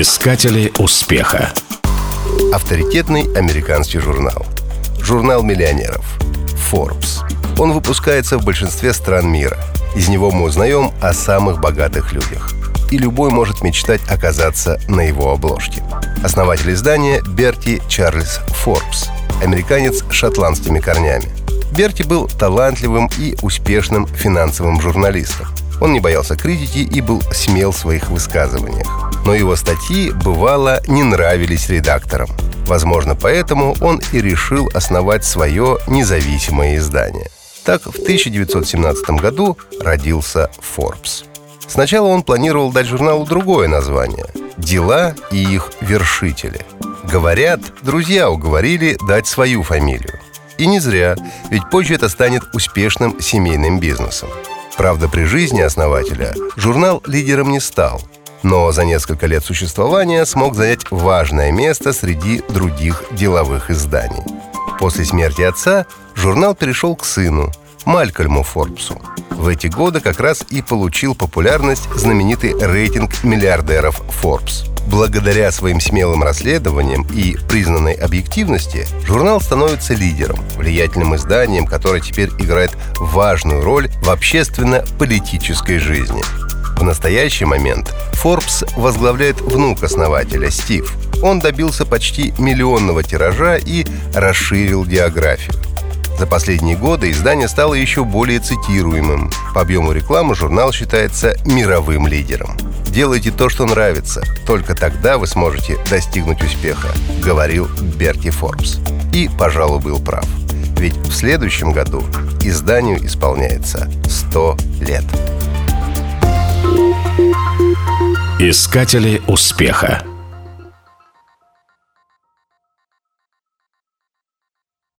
Искатели успеха. Авторитетный американский журнал. Журнал миллионеров. Forbes. Он выпускается в большинстве стран мира. Из него мы узнаем о самых богатых людях. И любой может мечтать оказаться на его обложке. Основатель издания Берти Чарльз Форбс. Американец с шотландскими корнями. Берти был талантливым и успешным финансовым журналистом. Он не боялся критики и был смел в своих высказываниях но его статьи, бывало, не нравились редакторам. Возможно, поэтому он и решил основать свое независимое издание. Так, в 1917 году родился Forbes. Сначала он планировал дать журналу другое название – «Дела и их вершители». Говорят, друзья уговорили дать свою фамилию. И не зря, ведь позже это станет успешным семейным бизнесом. Правда, при жизни основателя журнал лидером не стал – но за несколько лет существования смог занять важное место среди других деловых изданий. После смерти отца журнал перешел к сыну, Малькольму Форбсу. В эти годы как раз и получил популярность знаменитый рейтинг миллиардеров Forbes. Благодаря своим смелым расследованиям и признанной объективности журнал становится лидером, влиятельным изданием, которое теперь играет важную роль в общественно-политической жизни. В настоящий момент Forbes возглавляет внук основателя Стив. Он добился почти миллионного тиража и расширил географию. За последние годы издание стало еще более цитируемым. По объему рекламы журнал считается мировым лидером. Делайте то, что нравится. Только тогда вы сможете достигнуть успеха, говорил Берти Форбс. И, пожалуй, был прав. Ведь в следующем году изданию исполняется 100 лет. Искатели успеха.